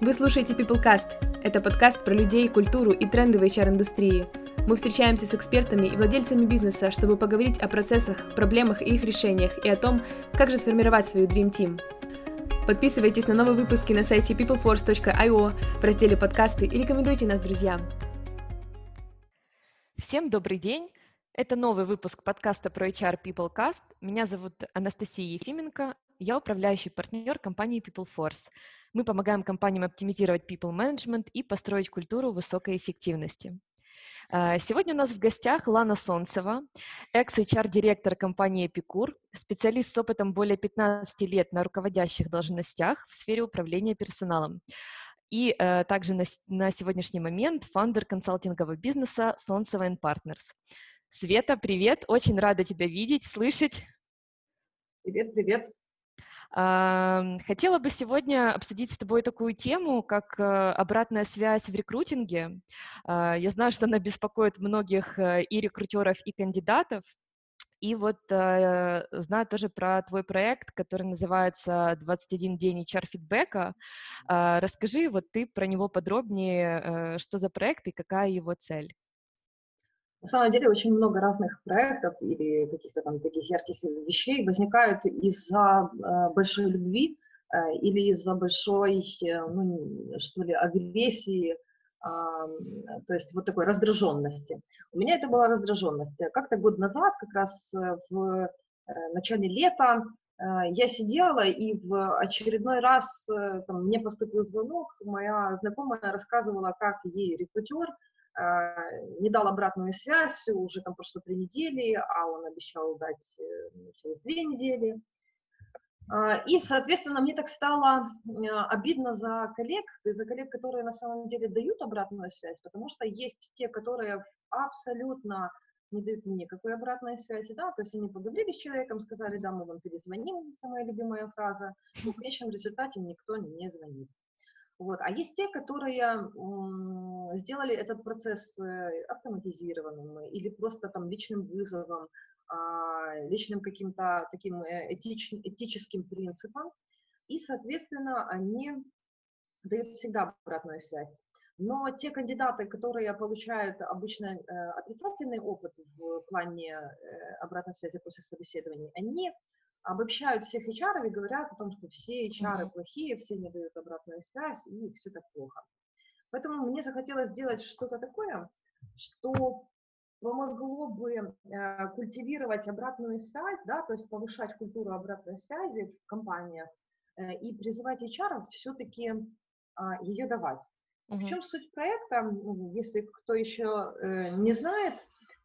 Вы слушаете PeopleCast. Это подкаст про людей, культуру и тренды в HR-индустрии. Мы встречаемся с экспертами и владельцами бизнеса, чтобы поговорить о процессах, проблемах и их решениях, и о том, как же сформировать свою Dream Team. Подписывайтесь на новые выпуски на сайте peopleforce.io в разделе «Подкасты» и рекомендуйте нас друзьям. Всем добрый день! Это новый выпуск подкаста про HR PeopleCast. Меня зовут Анастасия Ефименко, я управляющий партнер компании PeopleForce. Мы помогаем компаниям оптимизировать people management и построить культуру высокой эффективности. А, сегодня у нас в гостях Лана Солнцева, экс-HR-директор компании «Эпикур», специалист с опытом более 15 лет на руководящих должностях в сфере управления персоналом. И э, также на, на сегодняшний момент фаундер консалтингового бизнеса Солнцева Partners. Света, привет! Очень рада тебя видеть, слышать. Привет, привет. Хотела бы сегодня обсудить с тобой такую тему, как э, обратная связь в рекрутинге. А, я знаю, что она беспокоит многих э, и рекрутеров, и кандидатов. И вот э, знаю тоже про твой проект, который называется «21 день HR-фидбэка». Э, расскажи вот ты про него подробнее, э, что за проект и какая его цель. На самом деле очень много разных проектов или каких-то там таких ярких вещей возникают из-за э, большой любви э, или из-за большой, э, ну, что ли, агрессии, то есть вот такой раздраженности. У меня это была раздраженность. Как-то год назад, как раз в начале лета, я сидела и в очередной раз там, мне поступил звонок, моя знакомая рассказывала, как ей рекрутер не дал обратную связь, уже там прошло три недели, а он обещал дать э, через две недели. А, и, соответственно, мне так стало обидно за коллег, за коллег, которые на самом деле дают обратную связь, потому что есть те, которые абсолютно не дают мне никакой обратной связи, да, то есть они поговорили с человеком, сказали, да, мы вам перезвоним, самая любимая фраза, но в конечном результате никто не звонит. Вот. А есть те, которые сделали этот процесс э, автоматизированным или просто там личным вызовом, а, личным каким-то таким э, этич, этическим принципом, и, соответственно, они дают всегда обратную связь. Но те кандидаты, которые получают обычно э, отрицательный опыт в плане обратной связи после собеседования, они обобщают всех HR и говорят о том, что все HR mm-hmm. плохие, все не дают обратную связь, и все так плохо. Поэтому мне захотелось сделать что-то такое, что помогло бы э, культивировать обратную связь, да, то есть повышать культуру обратной связи в компаниях э, и призывать HR все-таки э, ее давать. Mm-hmm. В чем суть проекта, если кто еще э, не знает,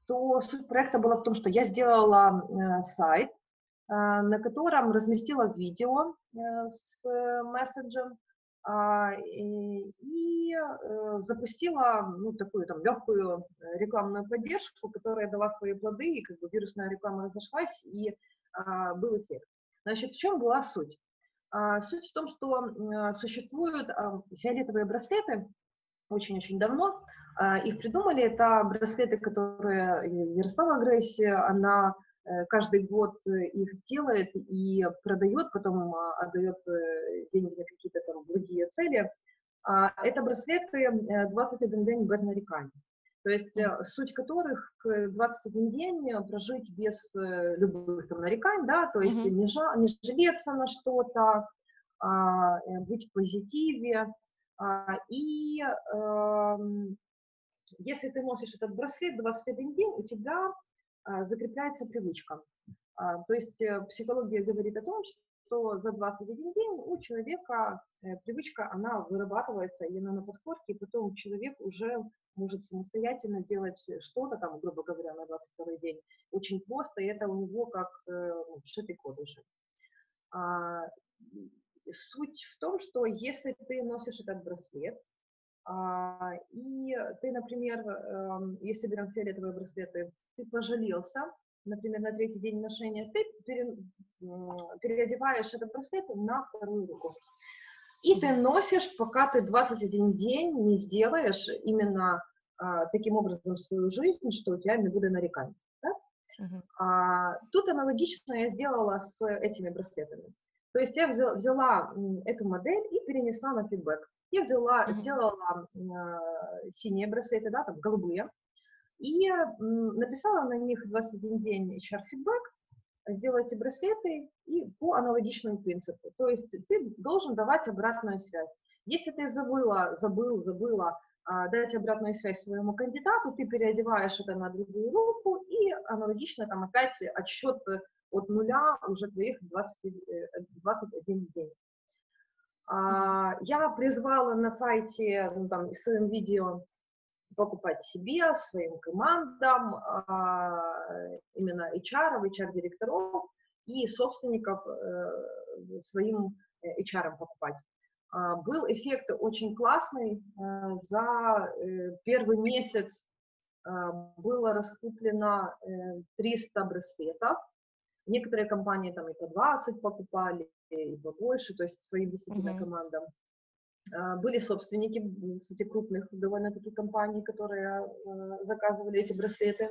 то суть проекта была в том, что я сделала э, сайт, а, на котором разместила видео э, с месседжем а, и э, запустила ну, такую там легкую рекламную поддержку, которая дала свои плоды, и как бы вирусная реклама разошлась, и а, был эффект. Значит, в чем была суть? Суть в том, что существуют фиолетовые браслеты очень-очень давно. Их придумали. Это браслеты, которые Ярослава Грейси, она Э, каждый год э, их делает и продает, потом а, отдает э, деньги на какие-то там другие цели. А, это браслеты 21 день без нареканий. То есть суть которых 21 день прожить без любых там нареканий, да, то есть mm-hmm. не, жа, не жалеться на что-то, а, быть в позитиве. И эм, если ты носишь этот браслет 21 день, у тебя а, закрепляется привычка. А, то есть э, психология говорит о том, что за 21 день у человека э, привычка, она вырабатывается, и она на подкорке, и потом человек уже может самостоятельно делать что-то там, грубо говоря, на 22 день, очень просто, и это у него как э, ну, шитый код уже. А, суть в том, что если ты носишь этот браслет, и ты, например, эм, если берем фиолетовые браслеты, ты пожалелся, например, на третий день ношения, ты пере, переодеваешь этот браслет на вторую руку. И ты носишь, пока ты 21 день не сделаешь именно а, таким образом свою жизнь, что у тебя не будет нареканий. Да? Uh-huh. А, тут аналогично я сделала с этими браслетами. То есть я взяла, взяла эту модель и перенесла на фидбэк. Я взяла, mm-hmm. сделала э, синие браслеты, да, там голубые, и э, написала на них 21 день HR-фидбэк, сделать эти браслеты и по аналогичному принципу. То есть ты должен давать обратную связь. Если ты забыла, забыл, забыла а, дать обратную связь своему кандидату, ты переодеваешь это на другую руку и аналогично там опять отсчет от нуля уже твоих 20, 21 э, день. А, я призвала на сайте, ну, там, в своем видео покупать себе, своим командам, а, именно HR, HR-директоров и собственников э, своим HR покупать. А, был эффект очень классный. Э, за э, первый месяц было раскуплено 300 э, браслетов. Некоторые компании там и по 20 покупали, и побольше, то есть своим действительно mm-hmm. командам. А, были собственники, кстати, крупных довольно-таки компаний, которые заказывали эти браслеты.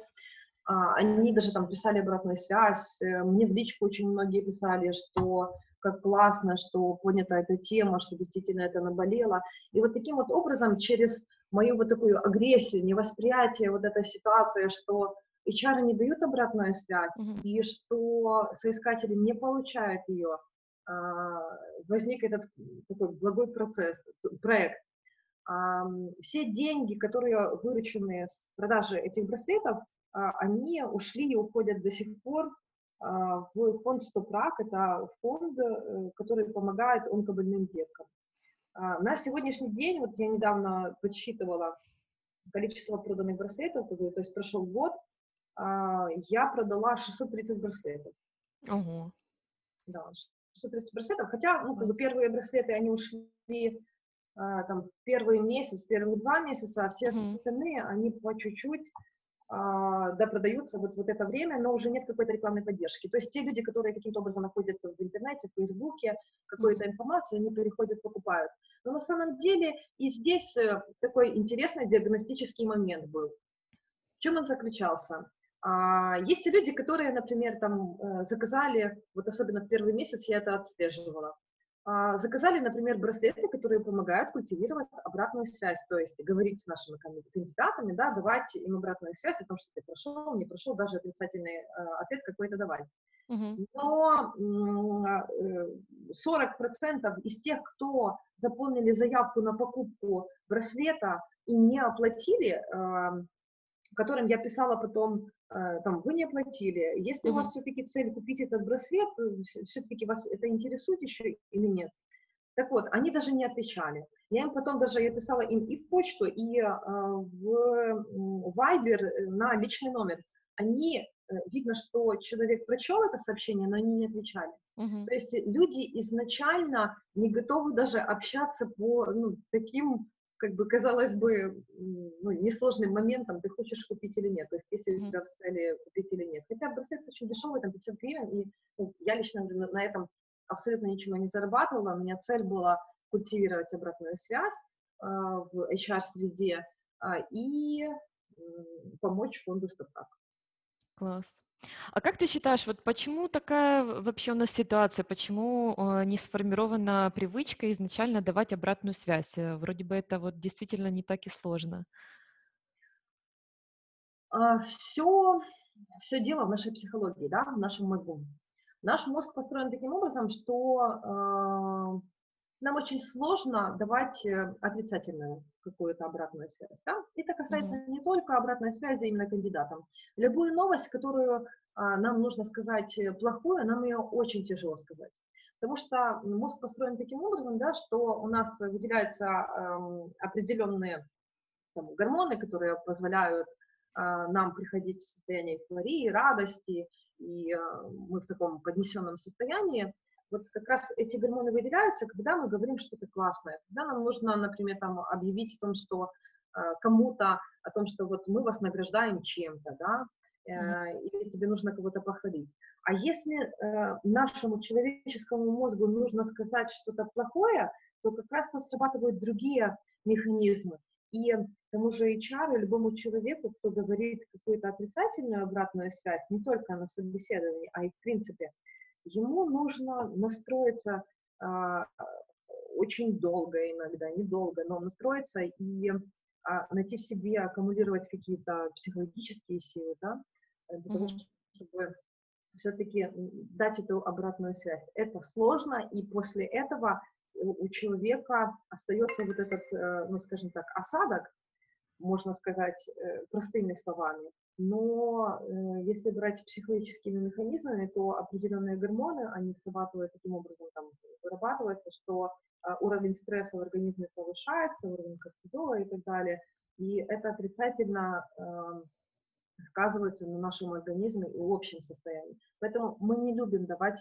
Они даже там писали обратную связь. Мне в личку очень многие писали, что как классно, что понята эта тема, что действительно это наболело. И вот таким вот образом, через мою вот такую агрессию, невосприятие вот этой ситуации, что HR не дают обратную связь, mm-hmm. и что соискатели не получают ее, а, возник этот такой благой процесс, проект. Все деньги, которые выручены с продажи этих браслетов, а, они ушли и уходят до сих пор а, в фонд Стопрак, это фонд, э, который помогает онкобольным деткам. На сегодняшний день, вот я недавно подсчитывала количество проданных браслетов, то есть прошел год, я продала 630 браслетов. Ого. Да, 630 браслетов, хотя, ну, как бы первые браслеты, они ушли там первый месяц, первые два месяца, а все mm-hmm. остальные, они по чуть-чуть а, да, продаются вот, вот это время, но уже нет какой-то рекламной поддержки. То есть те люди, которые каким-то образом находят в интернете, в Фейсбуке какую-то информацию, они переходят, покупают. Но на самом деле и здесь э, такой интересный диагностический момент был. В чем он заключался? А, есть и люди, которые, например, там э, заказали, вот особенно в первый месяц я это отслеживала, а, заказали, например, браслеты, которые помогают культивировать обратную связь, то есть говорить с нашими кандидатами, да, давать им обратную связь о том, что ты прошел, не прошел, даже отрицательный э, ответ какой-то давать. Uh-huh. Но э, 40% из тех, кто заполнили заявку на покупку браслета и не оплатили, э, которым я писала потом Э, там, вы не оплатили. Если uh-huh. у вас все-таки цель купить этот браслет, э, все-таки вас это интересует еще или нет? Так вот, они даже не отвечали. Я им потом даже, я писала им и в почту, и э, в Viber на личный номер. Они, э, видно, что человек прочел это сообщение, но они не отвечали. Uh-huh. То есть люди изначально не готовы даже общаться по ну, таким как бы, казалось бы, ну, несложным моментом, ты хочешь купить или нет, то есть если у тебя в цели купить или нет. Хотя браслет очень дешевый, там 500 гривен, и ну, я лично на этом абсолютно ничего не зарабатывала, у меня цель была культивировать обратную связь э, в HR-среде э, и э, помочь фонду стартап. Класс. А как ты считаешь, вот почему такая вообще у нас ситуация, почему э, не сформирована привычка изначально давать обратную связь? Э, вроде бы это вот действительно не так и сложно. Все, а, все дело в нашей психологии, да, в нашем мозгу. Наш мозг построен таким образом, что э, нам очень сложно давать э, отрицательную какую-то обратную связь. Да? Это касается mm-hmm. не только обратной связи именно кандидатам. Любую новость, которую а, нам нужно сказать э, плохую, нам ее очень тяжело сказать. Потому что мозг построен таким образом, да, что у нас выделяются э, определенные там, гормоны, которые позволяют э, нам приходить в состояние эйфории, радости, и э, мы в таком поднесенном состоянии. Вот как раз эти гормоны выделяются, когда мы говорим что-то классное, когда нам нужно, например, там, объявить о том, что э, кому-то, о том, что вот мы вас награждаем чем-то, да, э, или тебе нужно кого-то похвалить. А если э, нашему человеческому мозгу нужно сказать что-то плохое, то как раз там срабатывают другие механизмы. И тому же HR, любому человеку, кто говорит какую-то отрицательную обратную связь, не только на собеседовании, а и в принципе, ему нужно настроиться а, очень долго иногда, недолго, но настроиться и а, найти в себе, аккумулировать какие-то психологические силы, да, э, для того, чтобы все-таки дать эту обратную связь. Это сложно, и после этого у человека остается вот этот, э, ну, скажем так, осадок, можно сказать э, простыми словами. Но э, если брать психологическими механизмами, то определенные гормоны, они срабатывают таким образом, там, вырабатываются, что уровень стресса в организме повышается, уровень кортизола и так далее. И это отрицательно эм, сказывается на нашем организме и общем состоянии. Поэтому мы не любим давать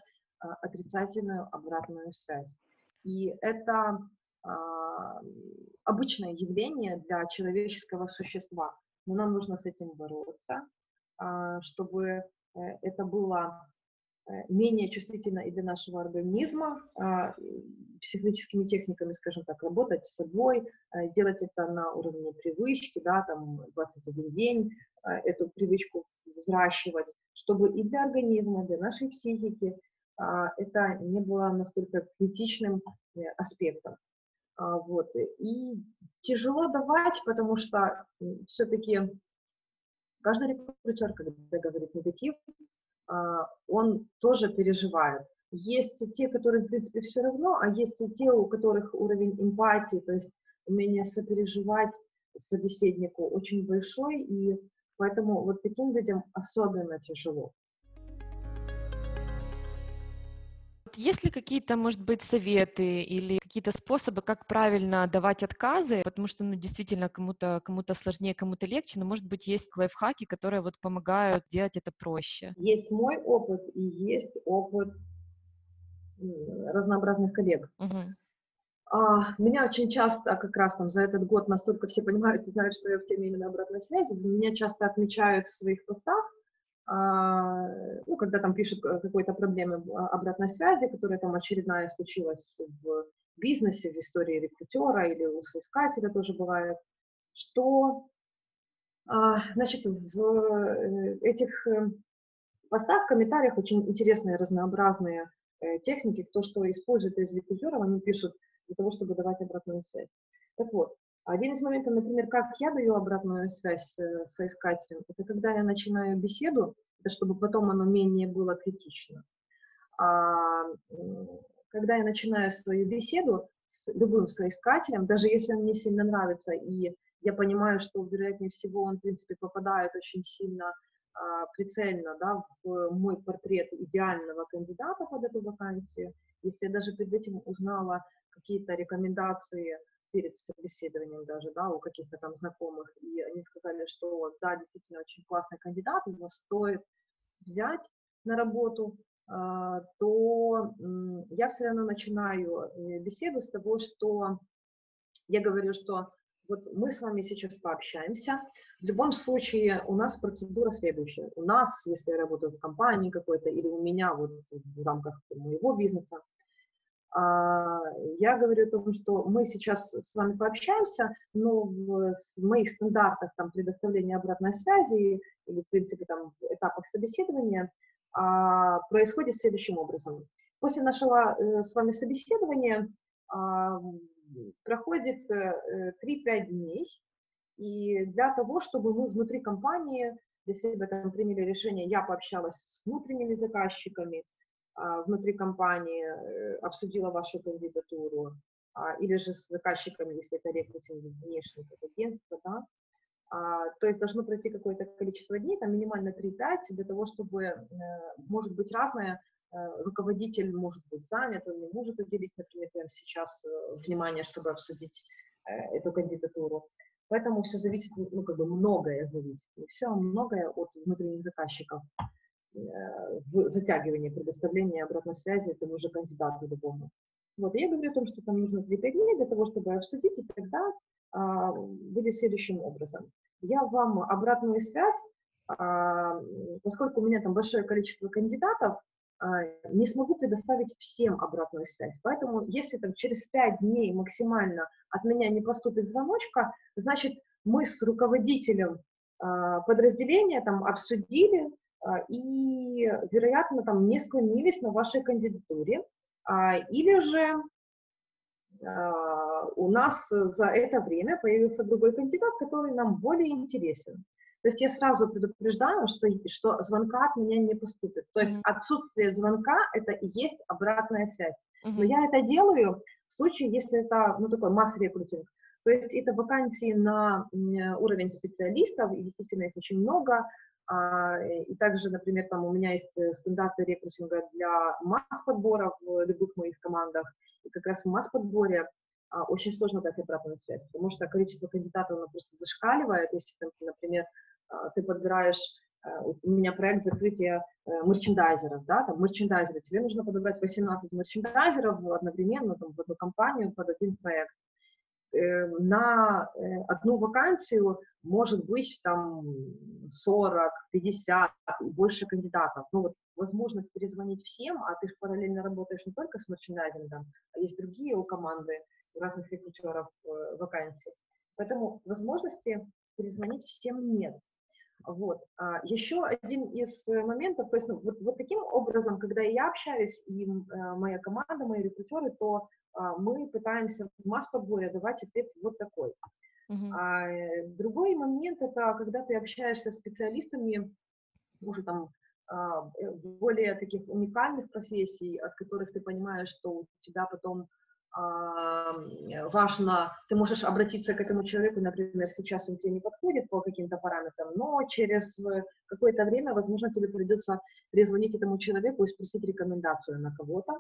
отрицательную обратную связь. И это а, обычное явление для человеческого существа. Но нам нужно с этим бороться, а, чтобы э, это было э, менее чувствительно и для нашего организма, а, психологическими техниками, скажем так, работать с собой, э, делать это на уровне привычки, да, там 21 день, эту привычку взращивать, чтобы и для организма, и для нашей психики это не было настолько критичным аспектом. А, вот. И тяжело давать, потому что все-таки каждый рекрутер, когда говорит негатив, а, он тоже переживает. Есть те, которые, в принципе, все равно, а есть и те, у которых уровень эмпатии, то есть умение сопереживать собеседнику очень большой, и поэтому вот таким людям особенно тяжело. Есть ли какие-то, может быть, советы или какие-то способы, как правильно давать отказы? Потому что, ну, действительно, кому-то кому сложнее, кому-то легче, но, может быть, есть лайфхаки, которые вот помогают делать это проще. Есть мой опыт и есть опыт разнообразных коллег. Угу. Меня очень часто, как раз там за этот год настолько все понимают и знают, что я в теме именно обратной связи, меня часто отмечают в своих постах, ну, когда там пишут какой-то проблемы а, обратной связи, которая там очередная случилась в бизнесе, в истории рекрутера или у соискателя тоже бывает, что, а, значит, в э, этих э, постах, комментариях очень интересные разнообразные э, техники, кто что использует из рекрутеров, они пишут для того, чтобы давать обратную связь. Так вот, один из моментов, например, как я даю обратную связь с соискателем, это когда я начинаю беседу, это чтобы потом оно менее было критично. А, когда я начинаю свою беседу с любым соискателем, даже если он мне сильно нравится, и я понимаю, что, вероятнее всего, он, в принципе, попадает очень сильно а, прицельно да, в мой портрет идеального кандидата под эту вакансию, если я даже перед этим узнала какие-то рекомендации перед собеседованием даже, да, у каких-то там знакомых, и они сказали, что да, действительно очень классный кандидат, его стоит взять на работу, а, то я все равно начинаю э, беседу с того, что я говорю, что вот мы с вами сейчас пообщаемся. В любом случае у нас процедура следующая. У нас, если я работаю в компании какой-то или у меня вот в рамках моего бизнеса, я говорю о том, что мы сейчас с вами пообщаемся, но в моих стандартах там, предоставления обратной связи или, в принципе, там, в этапах собеседования а, происходит следующим образом. После нашего э, с вами собеседования а, проходит 3-5 э, дней, и для того, чтобы мы внутри компании для себя там приняли решение, я пообщалась с внутренними заказчиками, а, внутри компании э, обсудила вашу кандидатуру, а, или же с заказчиком, если это рекрутинг внешних агентства, да, а, то есть должно пройти какое-то количество дней, там минимально 3-5, для того, чтобы, э, может быть разное, э, руководитель может быть занят, он не может уделить, например, прямо сейчас внимание, чтобы обсудить эту кандидатуру. Поэтому все зависит, ну, как бы многое зависит, не все, многое от внутренних заказчиков. В затягивании предоставления обратной связи этому же кандидату любому. Вот, я говорю о том, что там нужно 3-5 дней для того, чтобы обсудить, и тогда а, будет следующим образом. Я вам обратную связь, а, поскольку у меня там большое количество кандидатов, а, не смогу предоставить всем обратную связь. Поэтому, если там через 5 дней максимально от меня не поступит звоночка, значит, мы с руководителем а, подразделения там обсудили, и, вероятно, там не склонились на вашей кандидатуре, а, или же у нас за это время появился другой кандидат, который нам более интересен. То есть я сразу предупреждаю, что, что звонка от меня не поступит. То есть mm-hmm. отсутствие звонка – это и есть обратная связь. Mm-hmm. Но я это делаю в случае, если это ну, такой масс-рекрутинг. То есть это вакансии на уровень специалистов, и действительно их очень много. А, и также, например, там у меня есть э, стандарты рекрутинга для масс-подбора в любых моих командах. И как раз в масс-подборе а, очень сложно дать обратную связь, потому что количество кандидатов оно просто зашкаливает. Если, например, а, ты подбираешь а, у меня проект закрытия э, мерчендайзеров, да, там мерчендайзеры, тебе нужно подобрать 18 мерчендайзеров одновременно там, в одну компанию под один проект. Э, на э, одну вакансию может быть там 40, 50 и больше кандидатов. Ну вот возможность перезвонить всем, а ты же параллельно работаешь не только с мерчендайзингом, а есть другие у команды, у разных рекрутеров вакансий. Поэтому возможности перезвонить всем нет. Вот. А еще один из э, моментов, то есть ну, вот, вот таким образом, когда я общаюсь и э, моя команда, мои рекрутеры, то мы пытаемся в масс-подборе давать ответ вот такой. Uh-huh. А, э, другой момент это когда ты общаешься с специалистами, уже там а, э, более таких уникальных профессий, от которых ты понимаешь, что у тебя потом важно, ты можешь обратиться к этому человеку, например, сейчас он тебе не подходит по каким-то параметрам, но через какое-то время, возможно, тебе придется перезвонить этому человеку и спросить рекомендацию на кого-то, а,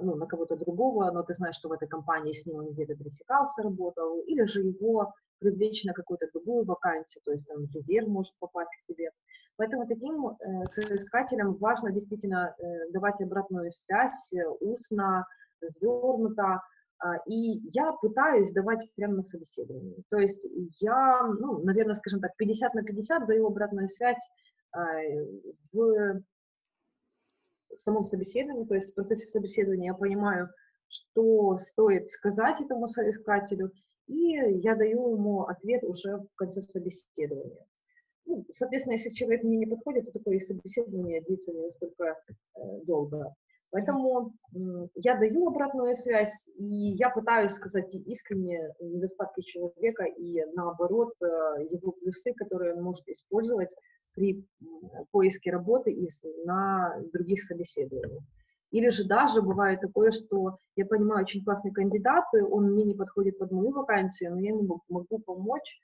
ну, на кого-то другого, но ты знаешь, что в этой компании с ним он где-то пересекался, работал, или же его привлечь на какую-то другую вакансию, то есть там резерв может попасть к тебе. Поэтому таким э, соискателям важно действительно э, давать обратную связь э, устно, развернуто, а, и я пытаюсь давать прямо на собеседовании. То есть я, ну, наверное, скажем так, 50 на 50 даю обратную связь а, самом собеседовании, то есть в процессе собеседования я понимаю, что стоит сказать этому соискателю, и я даю ему ответ уже в конце собеседования. Ну, соответственно, если человек мне не подходит, то такое собеседование длится не настолько э, долго. Поэтому я даю обратную связь, и я пытаюсь сказать искренне недостатки человека и наоборот э, его плюсы, которые он может использовать при поиске работы и на других собеседованиях. Или же даже бывает такое, что я понимаю, очень классный кандидат, он мне не подходит под мою вакансию, но я ему могу помочь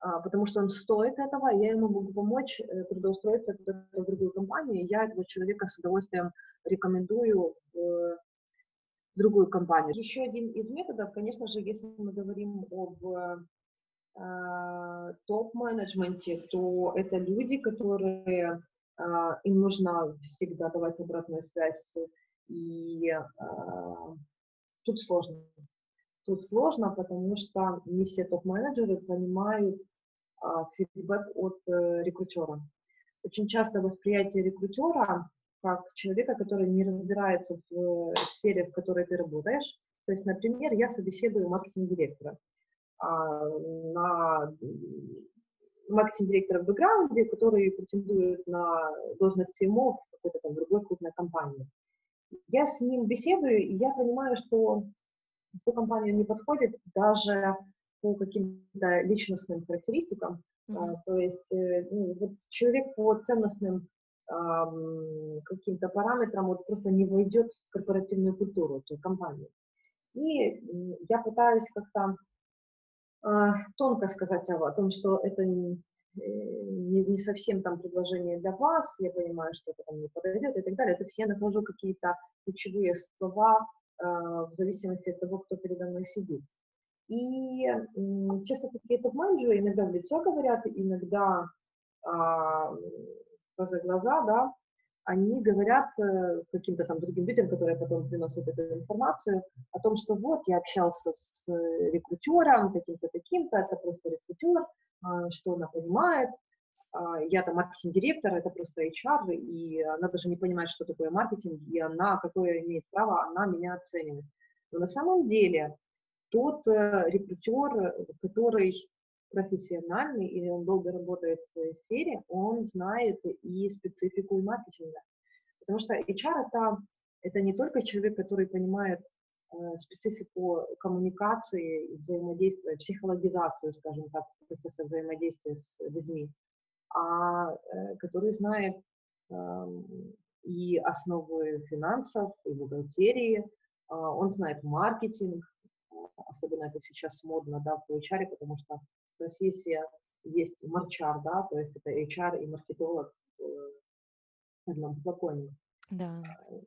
а, потому что он стоит этого, я ему могу помочь э, трудоустроиться в другую компанию, я этого человека с удовольствием рекомендую в другую компанию. Еще один из методов, конечно же, если мы говорим об э, топ-менеджменте, то это люди, которые э, им нужно всегда давать обратную связь, и э, тут сложно. Тут сложно, потому что не все топ-менеджеры понимают а, фидбэк от э, рекрутера. Очень часто восприятие рекрутера как человека, который не разбирается в э, сфере, в которой ты работаешь. То есть, например, я собеседую маркетинг-директора а, на маркетинг-директора в бэкграунде, который претендует на должность CMO в какой-то там другой крупной компании. Я с ним беседую, и я понимаю, что ту компанию не подходит даже по каким-то личностным характеристикам. Mm-hmm. то есть э, ну, вот человек по ценностным каким-то параметрам вот просто не войдет в корпоративную культуру той компании. И я пытаюсь как-то тонко сказать о, том, что это не, не, совсем там предложение для вас, я понимаю, что это там не подойдет и так далее. То есть я нахожу какие-то ключевые слова э, в зависимости от того, кто передо мной сидит. И часто такие топ-менеджеры иногда в лицо говорят, иногда а, глаза глаза, да, они говорят э, каким-то там другим людям, которые потом приносят эту информацию, о том, что вот я общался с рекрутером, таким-то, таким-то, это просто рекрутер, а, что она понимает, а, я там маркетинг-директор, это просто HR, и она даже не понимает, что такое маркетинг, и она, какое имеет право, она меня оценивает. Но на самом деле тот э, рекрутер, который профессиональный или он долго работает в своей сфере, он знает и специфику и маркетинга. Потому что HR это, это не только человек, который понимает э, специфику коммуникации, взаимодействия, психологизацию, скажем так, процесса взаимодействия с людьми, а э, который знает эм, и основы финансов, и бухгалтерии, а, он знает маркетинг, особенно это сейчас модно, да, в HR, потому что профессия есть марчар, да, то есть это HR и маркетолог в одном флаконе. Да.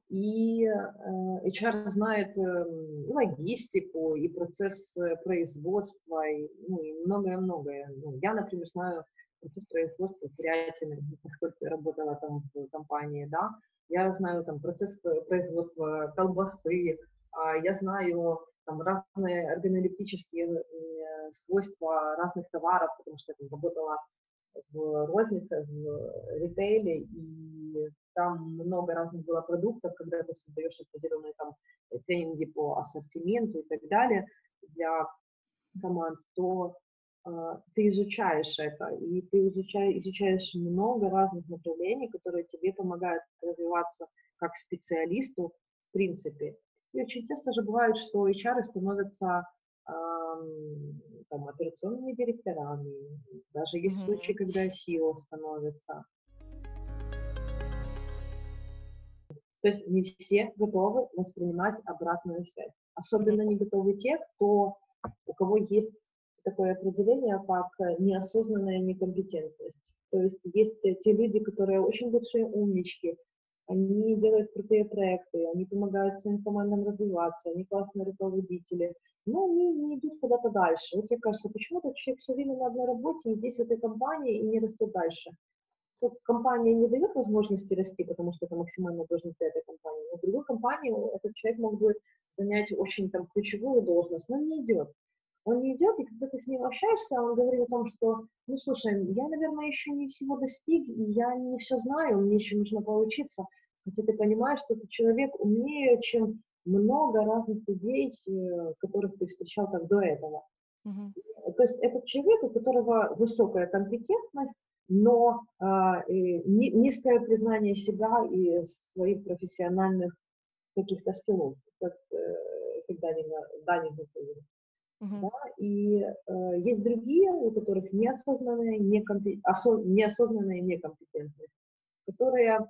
И э, HR знает э, логистику и процесс э, производства, и, ну, и многое-многое. Ну, я, например, знаю процесс производства курятины, поскольку я работала там в компании, да. Я знаю там процесс производства колбасы, а я знаю там разные органолептические свойства разных товаров, потому что я там работала в рознице, в ритейле, и там много разных было продуктов, когда ты создаешь определенные там тренинги по ассортименту и так далее для команд, то э, ты изучаешь это, и ты изучаешь, изучаешь много разных направлений, которые тебе помогают развиваться как специалисту в принципе. И очень часто же бывает, что HR становятся там, операционными директорами, даже есть mm-hmm. случаи, когда SEO становится. То есть не все готовы воспринимать обратную связь. Особенно не готовы те, кто, у кого есть такое определение, как неосознанная некомпетентность. То есть есть те люди, которые очень большие умнички, они делают крутые проекты, они помогают своим командам развиваться, они классные руководители, но они не идут куда-то дальше. Вот мне кажется, почему этот человек все время на одной работе, и здесь в этой компании, и не растет дальше. Вот компания не дает возможности расти, потому что это максимально должность для этой компании. Но в другой компании этот человек мог бы занять очень там ключевую должность, но не идет. Он не идет, и когда ты с ним общаешься, он говорит о том, что, ну, слушай, я, наверное, еще не всего достиг, и я не все знаю, мне еще нужно поучиться. Хотя ты понимаешь, что этот человек умнее, чем много разных людей, э, которых ты встречал так до этого. Uh-huh. То есть этот человек, у которого высокая компетентность, но а, низкое признание себя и своих профессиональных каких-то скиллов, как э, всегда не Дани говорит. Uh-huh. Да? И э, есть другие, у которых неосознанная, некомпи... осо... неосознанная некомпетентность, которые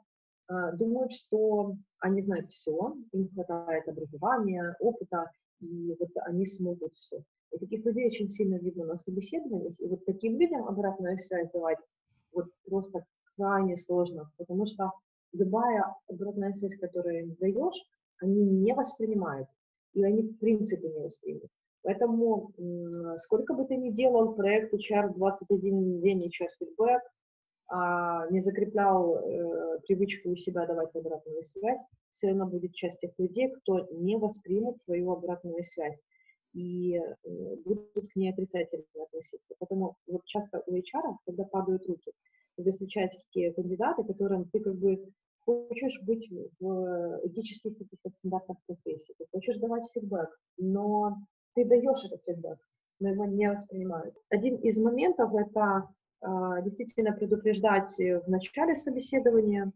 э, думают, что они знают все, им хватает образования, опыта, и вот они смогут все. И таких людей очень сильно видно на собеседованиях, и вот таким людям обратную связь давать вот просто крайне сложно, потому что любая обратная связь, которую им даешь, они не воспринимают, и они в принципе не воспримут. Поэтому сколько бы ты ни делал проект HR 21 день HR feedback, а, не закреплял э, привычку у себя давать обратную связь, все равно будет часть тех людей, кто не воспримет твою обратную связь и э, будут к ней отрицательно относиться. Поэтому вот часто у HR, когда падают руки, вы встречаете такие кандидаты, которым ты как бы хочешь быть в этических каких-то стандартах профессии, ты хочешь давать фидбэк, но ты даешь этот фидбэк, но его не воспринимают. Один из моментов — это а, действительно предупреждать э, в начале собеседования,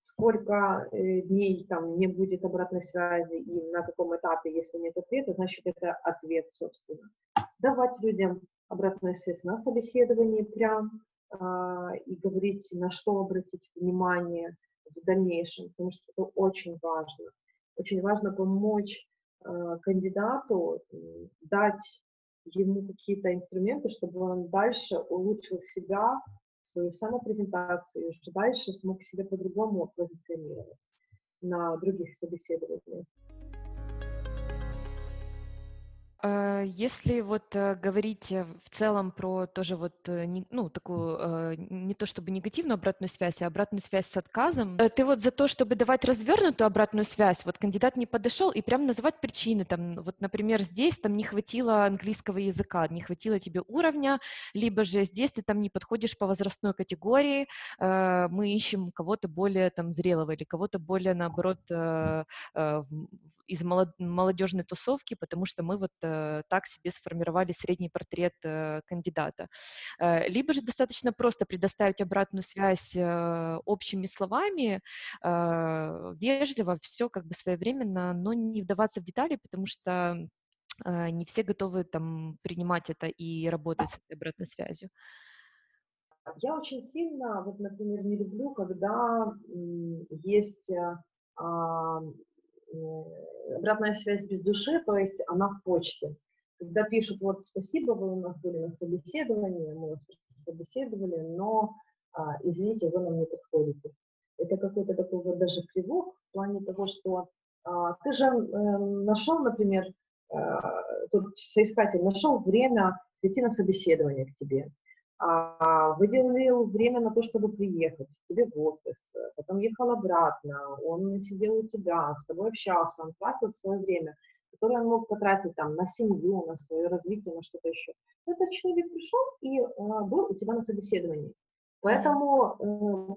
сколько э, дней там не будет обратной связи и на каком этапе, если нет ответа, значит это ответ, собственно. Давать людям обратную связь на собеседовании прям а, и говорить, на что обратить внимание в дальнейшем, потому что это очень важно. Очень важно помочь кандидату дать ему какие-то инструменты, чтобы он дальше улучшил себя, свою самопрезентацию, что дальше смог себя по-другому позиционировать на других собеседованиях. Э, если вот э, говорить э, в целом про тоже вот, ну, такую, не то чтобы негативную обратную связь, а обратную связь с отказом, ты вот за то, чтобы давать развернутую обратную связь, вот кандидат не подошел, и прям называть причины, там, вот, например, здесь там не хватило английского языка, не хватило тебе уровня, либо же здесь ты там не подходишь по возрастной категории, мы ищем кого-то более там зрелого или кого-то более, наоборот, из молодежной тусовки, потому что мы вот э, так себе сформировали средний портрет э, кандидата. Э, либо же достаточно просто предоставить обратную связь общими словами, вежливо, все как бы своевременно, но не вдаваться в детали, потому что не все готовы там принимать это и работать с этой обратной связью. Я очень сильно, вот, например, не люблю, когда есть обратная связь без души, то есть она в почте. Когда пишут, вот, спасибо, вы у нас были на собеседовании, мы вас собеседовали, но, а, извините, вы нам не подходите. Это какой-то такой вот даже кривок в плане того, что а, ты же э, нашел, например, э, тут соискатель нашел время прийти на собеседование к тебе выделил время на то, чтобы приехать к тебе в офис, потом ехал обратно, он сидел у тебя, с тобой общался, он тратил свое время, которое он мог потратить там на семью, на свое развитие, на что-то еще. Этот человек пришел и а, был у тебя на собеседовании. Поэтому, э,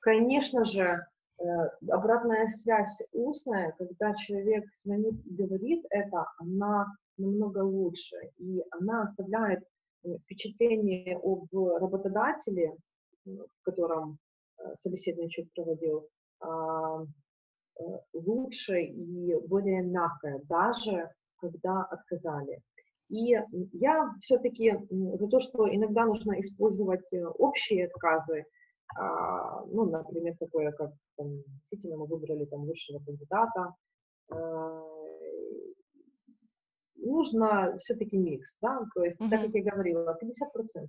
конечно же, э, обратная связь устная, когда человек звонит и говорит это, она намного лучше, и она оставляет впечатление об работодателе, в котором э, собеседный человек проводил, а, э, лучше и более мягкое, даже когда отказали. И я все-таки за то, что иногда нужно использовать э, общие отказы, а, ну, например, такое, как там, действительно мы выбрали там высшего кандидата, нужно все-таки микс, да, то есть, mm-hmm. так как я говорила, 50%,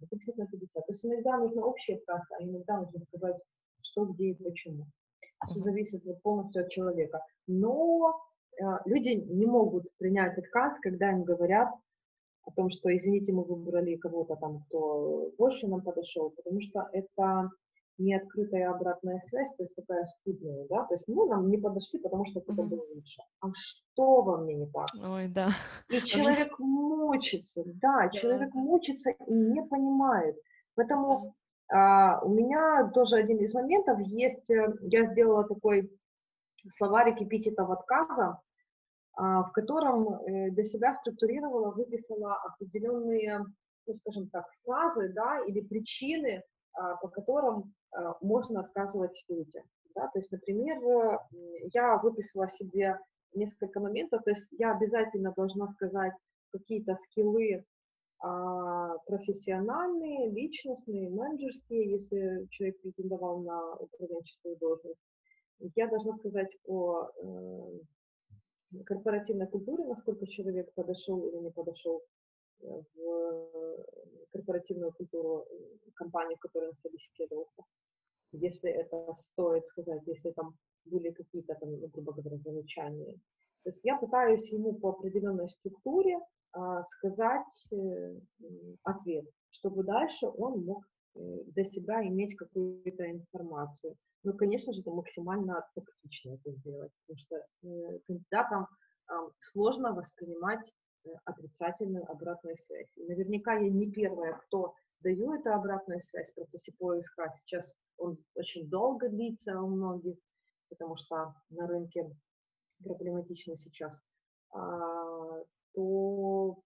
50 на 50. То есть иногда нужно общий отказ, а иногда нужно сказать, что, где и почему. Все зависит вот полностью от человека. Но э, люди не могут принять отказ, когда им говорят о том, что, извините, мы выбрали кого-то там, кто больше нам подошел, потому что это не открытая обратная связь, то есть такая скудная, да, то есть мы нам не подошли, потому что кто-то mm-hmm. был лучше. А что во мне не так? Ой, да. И человек мучится, да, человек мучится и не понимает. Поэтому а, у меня тоже один из моментов есть, э, я сделала такой словарик эпитетов отказа, а, в котором э, для себя структурировала, выписала определенные, ну, скажем так, фразы, да, или причины, по которым а, можно отказывать людям. Да? То есть, например, э, я выписала себе несколько моментов, то есть я обязательно должна сказать какие-то скиллы а, профессиональные, личностные, менеджерские, если человек претендовал на управленческую должность. Я должна сказать о э, корпоративной культуре, насколько человек подошел или не подошел в корпоративную культуру компании, в которой он собеседовался. Если это стоит сказать, если там были какие-то, там, ну, грубо говоря, замечания. То есть я пытаюсь ему по определенной структуре а, сказать э, ответ, чтобы дальше он мог э, для себя иметь какую-то информацию. Ну, конечно же, это максимально тактично это сделать, потому что э, кандидатам э, сложно воспринимать отрицательную обратную связь. И наверняка я не первая, кто даю эту обратную связь в процессе поиска. Сейчас он очень долго длится у многих, потому что на рынке проблематично сейчас. А, то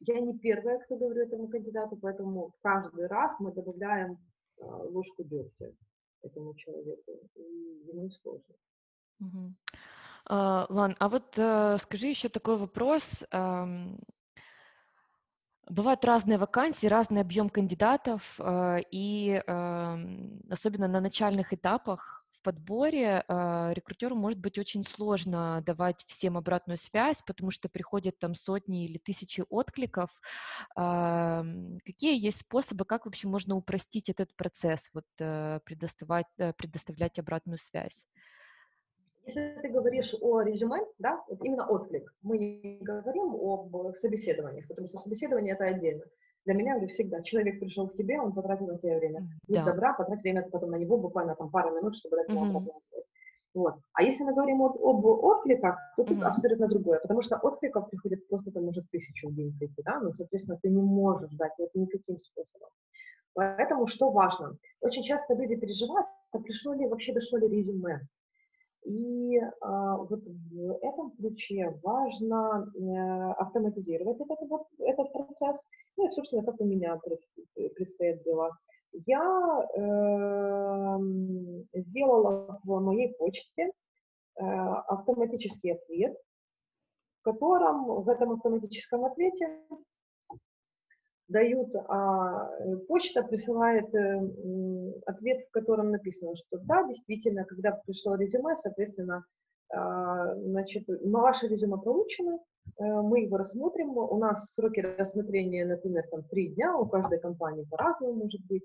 я не первая, кто говорит этому кандидату, поэтому каждый раз мы добавляем а, ложку дегтя этому человеку, и ему сложно. Угу. А, Лан, а вот э, скажи еще такой вопрос. Бывают разные вакансии, разный объем кандидатов, э, и особенно на начальных этапах в подборе э, рекрутеру может быть очень сложно давать всем обратную связь, потому что приходят там сотни или тысячи откликов. Какие есть способы, как вообще можно упростить этот процесс, вот предоставлять, предоставлять обратную связь? Если ты говоришь о резюме, да, вот именно отклик, мы не говорим об собеседованиях, потому что собеседование это отдельно. Для меня говорю всегда, человек пришел к тебе, он потратил на тебя время. Будь да. добра, потрать время потом на него, буквально там пару минут, чтобы дать ему обратную связь. Вот. А если мы говорим об, об откликах, то тут mm-hmm. абсолютно другое, потому что откликов приходит просто там может тысячу в день прийти, да, ну, соответственно, ты не можешь дать это никаким способом. Поэтому что важно? Очень часто люди переживают, а пришло ли, вообще дошло ли резюме. И а, вот в этом ключе важно э, автоматизировать этот, этот процесс. Ну и, собственно, как у меня предстоит дела. Я э, сделала в моей почте э, автоматический ответ, в котором в этом автоматическом ответе дают, а почта присылает э, ответ, в котором написано, что да, действительно, когда пришло резюме, соответственно, а, значит, ваше резюме получено, э, мы его рассмотрим, у нас сроки рассмотрения, например, там три дня, у каждой компании по-разному может быть,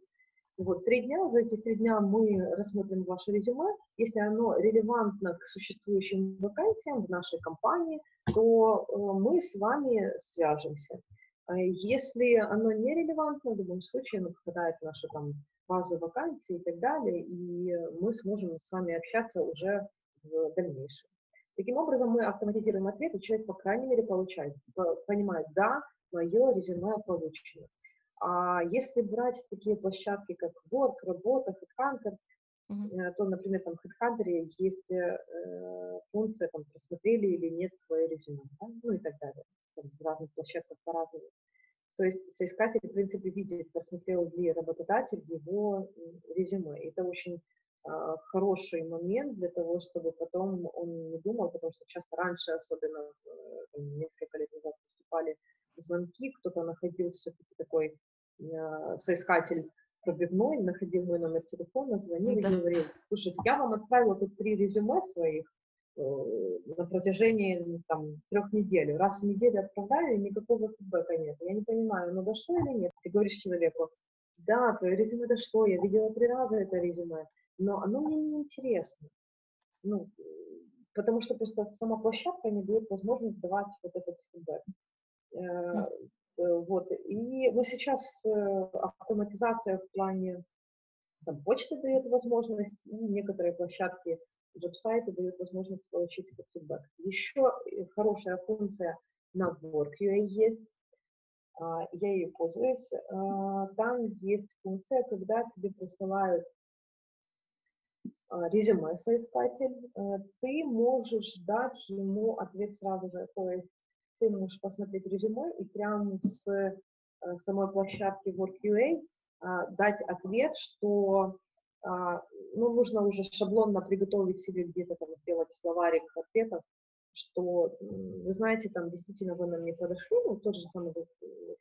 вот, три дня, за эти три дня мы рассмотрим ваше резюме. Если оно релевантно к существующим вакансиям в нашей компании, то э, мы с вами свяжемся. А если оно не релевантно, в любом случае оно попадает в нашу там, базу вакансий и так далее, и мы сможем с вами общаться уже в дальнейшем. Таким образом, мы автоматизируем ответ, и человек, по крайней мере, получает, понимает, да, мое резюме получено. А если брать такие площадки, как Work, Работа, HeadHunter, uh-huh. то, например, там в HeadHunter есть э, функция, там, просмотрели или нет свое резюме, да? ну и так далее. Там, в разных площадках по-разному. То есть соискатель, в принципе, видит, посмотрел ли работодатель его резюме. И это очень э, хороший момент для того, чтобы потом он не думал, потому что часто раньше, особенно э, несколько лет назад, поступали звонки, кто-то находил все-таки такой э, соискатель пробивной, находил мой номер телефона, звонил да. и говорил, слушай, я вам отправила тут три резюме своих э, на протяжении там, трех недель. Раз в неделю отправляю, и никакого фидбэка нет. Я не понимаю, ну дошло или нет. Ты говоришь человеку, да, твое резюме дошло, я видела три раза это резюме, но оно мне не интересно. Ну, потому что просто сама площадка не дает возможность давать вот этот фидбэк. Э, э, вот. И ну, сейчас э, автоматизация в плане там, почты дает возможность, и некоторые площадки, веб-сайты дают возможность получить этот фидбэк. Еще хорошая функция на WorkUA есть, а, я ее пользуюсь. А, там есть функция, когда тебе присылают а, резюме соискатель, ты можешь дать ему ответ сразу же. То есть ты можешь посмотреть резюме и прямо с э, самой площадки WorkUA а, дать ответ, что а, ну, нужно уже шаблонно приготовить себе где-то там сделать словарик ответов, что, вы знаете, там действительно вы нам не подошли, ну, тот же самый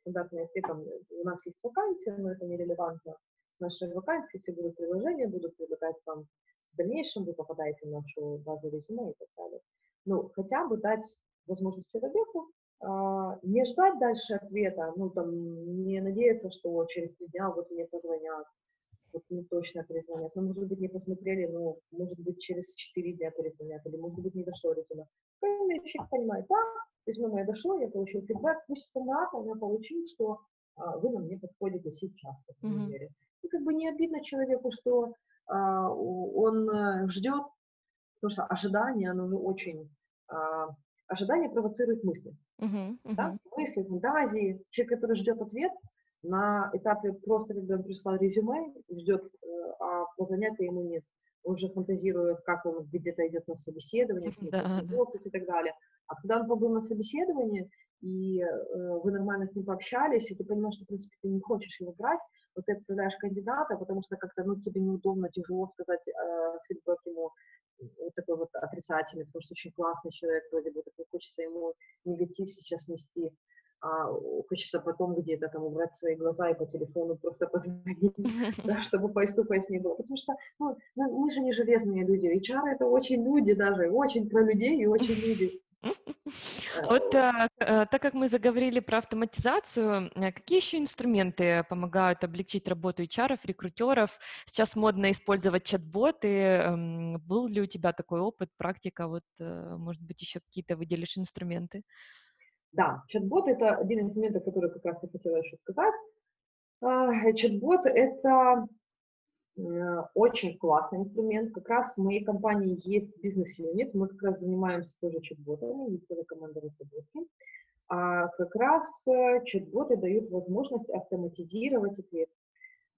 стандартный ответ, там, у нас есть вакансия, но это нерелевантно нашей вакансии, все будут приложения, будут предлагать вам в дальнейшем, вы попадаете в нашу базу резюме и так далее. Ну, хотя бы дать возможность человеку а, не ждать дальше ответа, ну, там, не надеяться, что через три дня вот мне позвонят, вот мне точно перезвонят. Ну, может быть, не посмотрели, но, может быть, через четыре дня перезвонят, или, может быть, не дошло резюме. Человек понимает, да, резюме мое дошло, я получил фидбэк, пусть стандартно я получил, что а, вы нам не подходите сейчас, по крайней mm-hmm. мере. И как бы не обидно человеку, что а, он э, ждет, потому что ожидание, оно же очень а, ожидание провоцирует мысли. Uh-huh, uh-huh. Да? Мысли, фантазии. Человек, который ждет ответ, на этапе просто, когда он прислал резюме, ждет, э, а позвонят ему нет. Он уже фантазирует, как он где-то идет на собеседование, с ним да, да. офис и так далее. А когда он побыл на собеседовании, и э, вы нормально с ним пообщались, и ты понимаешь, что, в принципе, ты не хочешь его брать, вот ты отправляешь кандидата, потому что как-то, ну, тебе неудобно, тяжело сказать э, фидбэк ему, вот такой вот отрицательный, потому что очень классный человек, вроде бы такой, хочется ему негатив сейчас нести, а хочется потом где-то там убрать свои глаза и по телефону просто позвонить, да, чтобы face-to-face не было. Потому что ну, мы же не железные люди. HR это очень люди даже, очень про людей и очень люди. Вот а, а, так как мы заговорили про автоматизацию, а какие еще инструменты помогают облегчить работу HR, рекрутеров? Сейчас модно использовать чат-боты. Эм, был ли у тебя такой опыт, практика? Вот, э, может быть, еще какие-то выделишь инструменты? Да, чат-бот — это один из инструментов, который как раз я хотела еще сказать. Чат-бот — это Э, очень классный инструмент. Как раз в моей компании есть бизнес-юнит, мы как раз занимаемся тоже чат-ботами, есть целая команда разработки. А как раз э, чат-боты дают возможность автоматизировать ответ.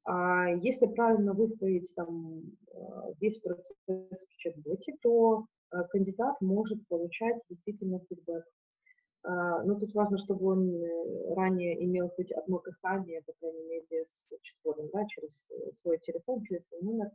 А если правильно выстроить там э, весь процесс в чат-боте, то э, кандидат может получать действительно фидбэк. А, но тут важно, чтобы он э, ранее имел хоть одно касание, по крайней мере, с чат-ботом, да, через свой телефон, через свой номер,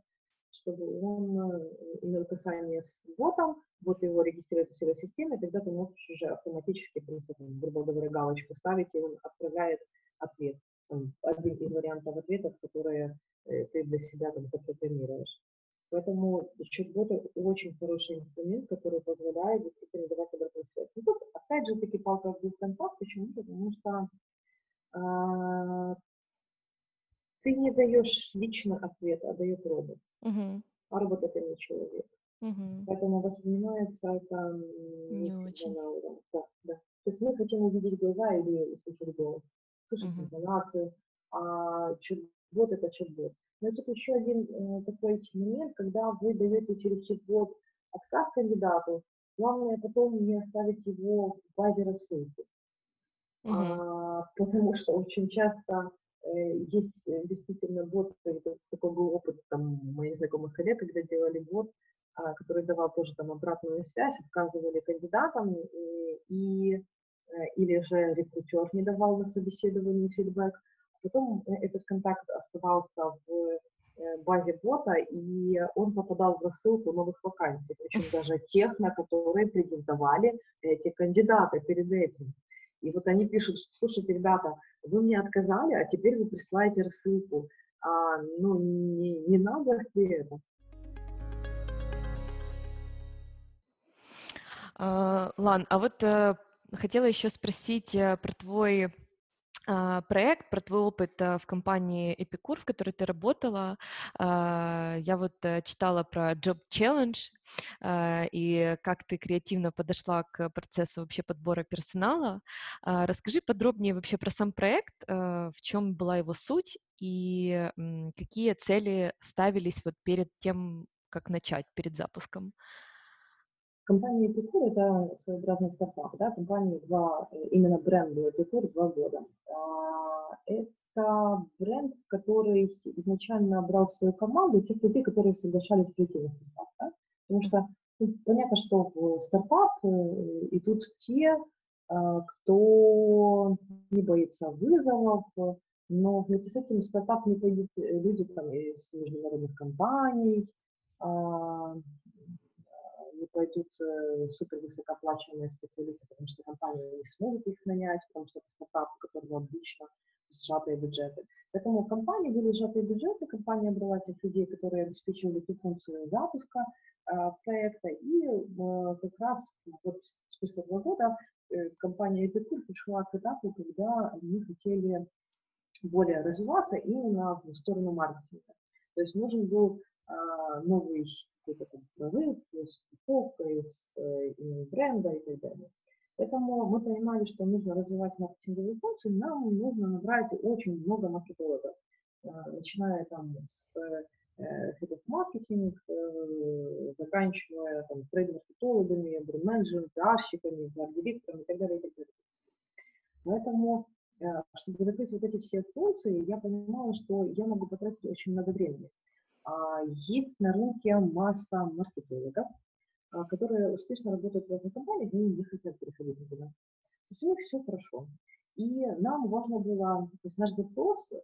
чтобы он имел касание с ботом, вот его регистрирует у себя в системе, тогда ты можешь уже автоматически, просто, грубо говоря, галочку ставить, и он отправляет ответ там, один из вариантов ответов, которые э, ты для себя там запрограммируешь. Поэтому чат-бот очень хороший инструмент, который позволяет действительно давать обратную связь. Ну, тут, опять же, таки палка в двух концах. Почему? Потому что а, ты не даешь лично ответ, а дает робот. Uh-huh. А робот это не человек. Uh-huh. Поэтому воспринимается это не, не очень. На уровне. Да, да. То есть мы хотим увидеть глаза или услышать голос слышать uh-huh. интонацию, а чат-бот это чат-бот. Но тут еще один э, такой момент, когда вы даете через чат-бот отказ кандидату, главное потом не оставить его в базе рассылки. Uh-huh. А, потому что очень часто э, есть э, действительно бот, такой был опыт там, моих знакомых коллег, когда делали бот, а, который давал тоже там обратную связь, отказывали кандидатам, и, и или же рекрутер не давал на собеседовании фидбэк. Потом э, этот контакт оставался в э, базе бота, и он попадал в рассылку новых вакансий, причем даже тех, на которые претендовали эти кандидаты перед этим. И вот они пишут, что, слушайте, ребята, вы мне отказали, а теперь вы присылаете рассылку. А, ну, не, не надо ли это? Uh, Лан, а вот хотела еще спросить э, про твой а, проект, про твой опыт э, в компании Epicure, в которой ты работала. А, я вот э, читала про Job Challenge а, и как ты креативно подошла к процессу вообще подбора персонала. Расскажи подробнее вообще про сам проект, в чем была его суть и какие цели ставились вот перед тем, как начать, перед запуском. Компания Epicure – это своеобразный стартап, да, компания два, именно бренду Epicure два года. А, это бренд, который изначально брал свою команду, тех людей, которые соглашались прийти на стартап, да? потому что ну, понятно, что в стартап э, идут те, а, кто не боится вызовов, но вместе с этим в стартап не пойдут люди там, из международных компаний, а, не пойдут э, супер высокооплачиваемые специалисты, потому что компания не сможет их нанять, потому что это стартап, у которого обычно сжатые бюджеты. Поэтому в компании были сжатые бюджеты, компания брала тех людей, которые обеспечивали ту функцию запуска э, проекта, и э, как раз вот спустя два года э, компания Epicure пришла к этапу, когда они хотели более развиваться именно в сторону маркетинга. То есть нужен был новый какой-то там прорыв, с упаковкой, с э, бренда и так далее. Поэтому мы понимали, что нужно развивать маркетинговые функции, нам нужно набрать очень много маркетологов, э, начиная там с head of маркетинг, заканчивая там трейд-маркетологами, бренд-менеджерами, пиарщиками, пиар-директорами и так далее, и так далее. Поэтому, э, чтобы закрыть вот эти все функции, я понимала, что я могу потратить очень много времени. А, есть на рынке масса маркетологов, а, которые успешно работают в разных компаниях, и не хотят переходить туда. То есть у них все хорошо. И нам важно было, то есть наш запрос, э,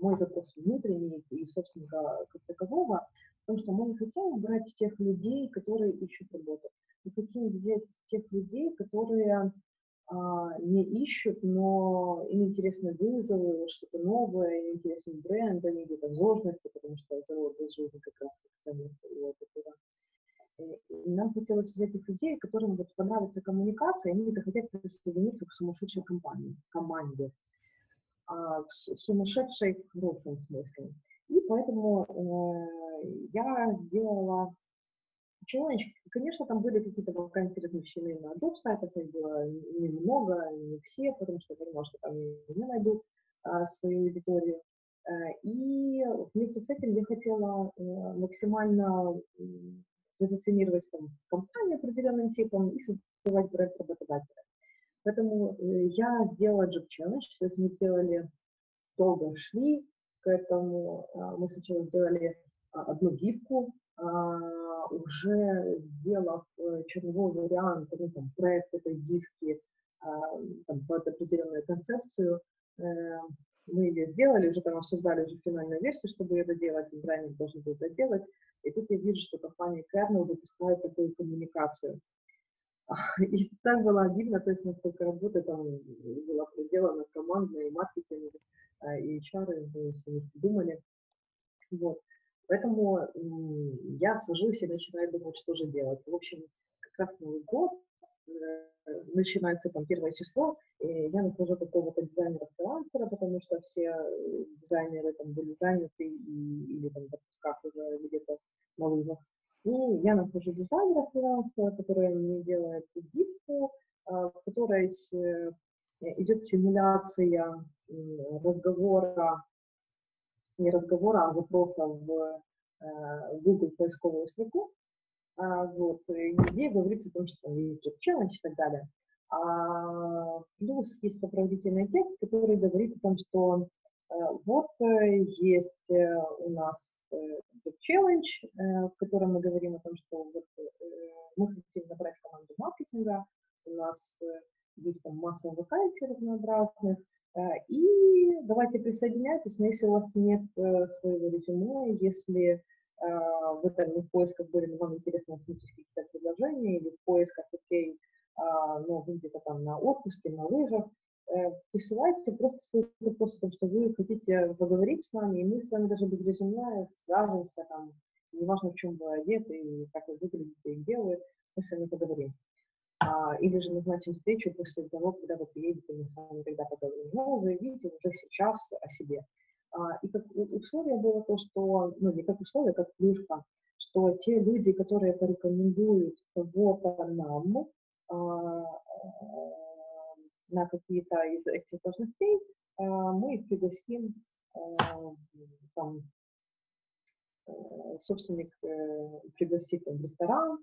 мой запрос внутренний и собственника как такового, потому что мы не хотим брать тех людей, которые ищут работу. Мы хотим взять тех людей, которые не ищут, но им интересны вызовы, что-то новое, им интересен бренд, они где-то в потому что это вот жизни как раз вот это. И нам хотелось взять этих людей, которым вот понравится коммуникация, и они захотят присоединиться к сумасшедшей компании, команде, а, к сумасшедшей в хорошем смысле. И поэтому э, я сделала Challenge, конечно, там были какие-то вакансии размещены на джоб-сайтах, их было немного, не все, потому что я понимала, что там не найду а, свою аудиторию. А, и вместе с этим я хотела а, максимально позиционировать там компанию определенным типом и создавать бренд работодателя. Поэтому э, я сделала Job Challenge, то есть мы сделали, долго шли, к этому а, мы сначала сделали а, одну гифку, а, уже сделав э, черновой вариант, ну, там, проект этой гифки там, под определенную концепцию, э, мы ее сделали, уже там обсуждали уже финальную версию, чтобы ее доделать, дизайнер должен был делать. И тут я вижу, что компания Kernel выпускает такую коммуникацию. И так было обидно, то есть насколько работы там была проделана командная, и маркетинг, и HR, мы все вместе думали. Вот. Поэтому я сажусь и начинаю думать, что же делать. В общем, как раз Новый год, э, начинается там первое число, и я нахожу какого-то дизайнера-фрилансера, потому что все дизайнеры там были заняты и, или там в отпусках уже где-то на лыжах. И я нахожу дизайнера-фрилансера, который мне делает гифку, а, в которой э, идет симуляция разговора, не разговора, а запроса в э, Google поисковую строку, а, вот, где говорится о том, что там есть challenge и так далее. А, плюс есть сопроводительный текст, который говорит о том, что э, вот э, есть у нас challenge, в котором мы говорим о том, что вот, мы хотим набрать команду маркетинга, у нас есть там масса вакансий разнообразных, и давайте присоединяйтесь, но если у вас нет своего резюме, если а, в этом в поисках были, вам интересно услышать какие-то предложения, или в поисках, окей, ну, вы где-то там на отпуске, на лыжах, э, присылайте просто ссылку просто, что вы хотите поговорить с нами, и мы с вами даже без резюме свяжемся, там, неважно, в чем вы одеты, и как вы выглядите, и где вы, мы с вами поговорим. А, или же назначим встречу после того, когда вы приедете, мы с вами тогда поговорим. Но заявите уже сейчас о себе. А, и как условие было то, что, ну не как условие, как плюшка, что те люди, которые порекомендуют кого-то нам а, на какие-то из этих должностей, а, мы их пригласим, там, э, собственник э, пригласит в ресторан,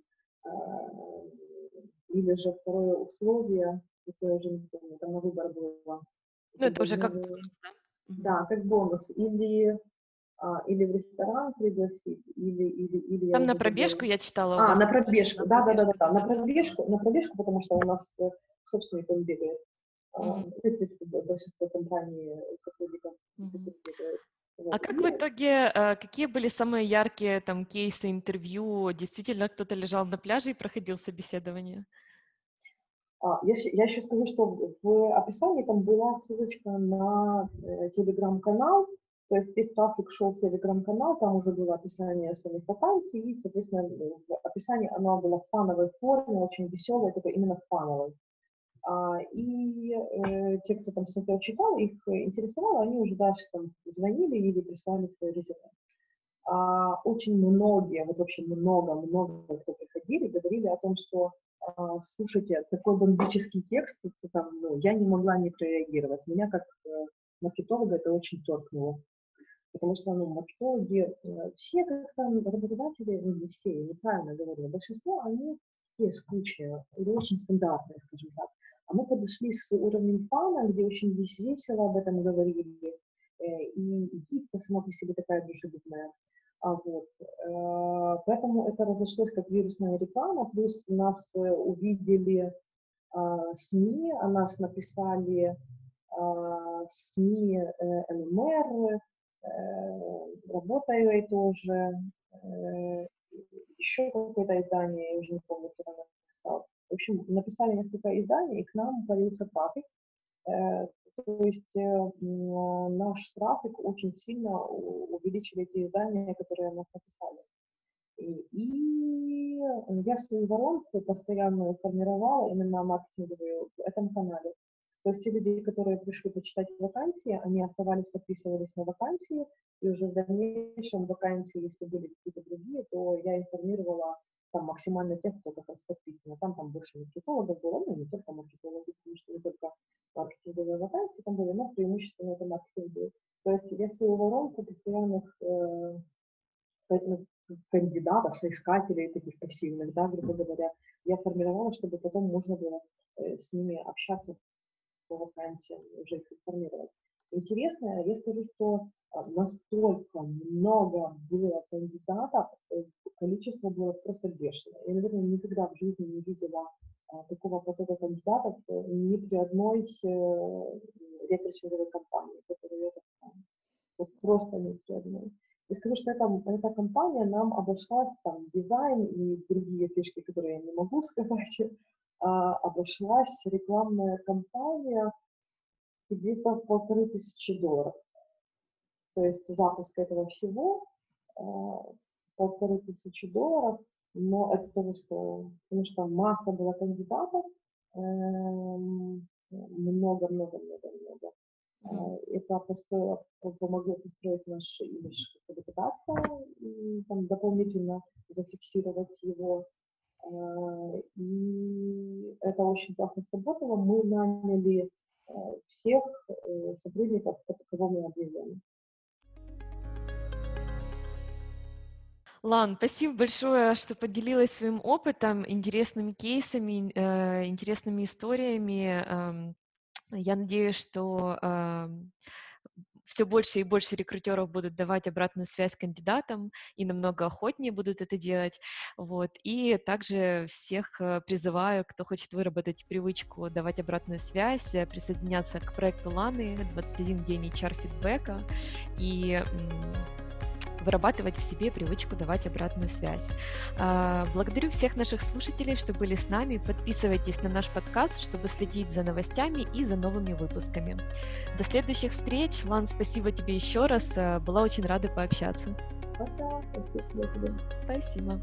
или же второе условие, это я уже не помню, там на выбор было. Ну, это уже как бонус, да? Да, как бонус. Или, а, или в ресторан пригласить, или... или, или Там на пробежку я читала. А, на пробежку, да, да, да, да, да, на пробежку, на пробежку, потому что у нас э, собственник он бегает. Mm-hmm. Большинство компаний сотрудников mm-hmm. А как в итоге, э, какие были самые яркие там кейсы интервью? Действительно, кто-то лежал на пляже и проходил собеседование? А, я, я еще скажу, что в описании там была ссылочка на э, телеграм-канал, то есть весь трафик шел в телеграм-канал, там уже было описание самих вакансий, и, соответственно, в описании оно было в фановой форме, очень веселое, такое именно фановой. А, и э, те, кто там смотрел, читал, их интересовало, они уже дальше там звонили или прислали свои резюме. А, очень многие, вот вообще много-много кто приходили, говорили о том, что а, слушайте, такой бомбический текст, там, ну, я не могла не прореагировать. Меня как э, маркетолога это очень торкнуло. Потому что ну, маркетологи, э, все как там работодатели, ну не все, я неправильно говорю, большинство, они такие скучные или очень стандартные, скажем так. А мы подошли с уровнем фана, где очень весело об этом говорили, э, и гифка сама по себе такая душевная. А вот. Э, поэтому это разошлось как вирусная реклама, плюс нас э, увидели а, СМИ, о нас написали а, СМИ НМР, работаю и тоже, еще какое-то издание, я уже не помню, написал. В общем, написали несколько изданий, и к нам появился трафик. То есть э, наш трафик очень сильно увеличили те издания, которые нас написали. И я свою воронку постоянно формировала именно маркетинговую в этом канале. То есть те люди, которые пришли почитать вакансии, они оставались, подписывались на вакансии, и уже в дальнейшем вакансии, если были какие-то другие, то я информировала там максимально тех, кто как раз подписан. А там, там больше маркетологов было, ну не только маркетологов, потому что не только маркетинговые вакансии там были, но преимущественно это маркетинговые. То есть я свою воронку постоянных э, ну, кандидатов, соискателей таких пассивных, да, грубо говоря, я формировала, чтобы потом можно было э, с ними общаться по вакансиям, уже их информировать. Интересное. Я скажу, что настолько много было кандидатов, количество было просто бешеное. Я, наверное, никогда в жизни не видела такого потока кандидатов ни при одной рекрутинговой компании, которую я так Вот просто ни при одной. И скажу, что эта, эта компания нам обошлась, там, дизайн и другие фишки, которые я не могу сказать, а, обошлась рекламная кампания где-то в полторы тысячи долларов. То есть запуск этого всего а, полторы тысячи долларов, но это того стоило, потому что масса была кандидатов, много-много-много-много. Э, это построило, помогло построить наш имидж депутатства, и там дополнительно зафиксировать его. Э, и это очень классно сработало. Мы наняли э, всех сотрудников, кого мы объявляли. Лан, спасибо большое, что поделилась своим опытом, интересными кейсами, э, интересными историями. Э, я надеюсь, что э, все больше и больше рекрутеров будут давать обратную связь кандидатам и намного охотнее будут это делать. Вот. И также всех э, призываю, кто хочет выработать привычку давать обратную связь, э, присоединяться к проекту Ланы 21 день HR-фидбэка и вырабатывать в себе привычку давать обратную связь. А, благодарю всех наших слушателей, что были с нами. Подписывайтесь на наш подкаст, чтобы следить за новостями и за новыми выпусками. До следующих встреч. Лан, спасибо тебе еще раз. Была очень рада пообщаться. Пока. Спасибо. Спасибо.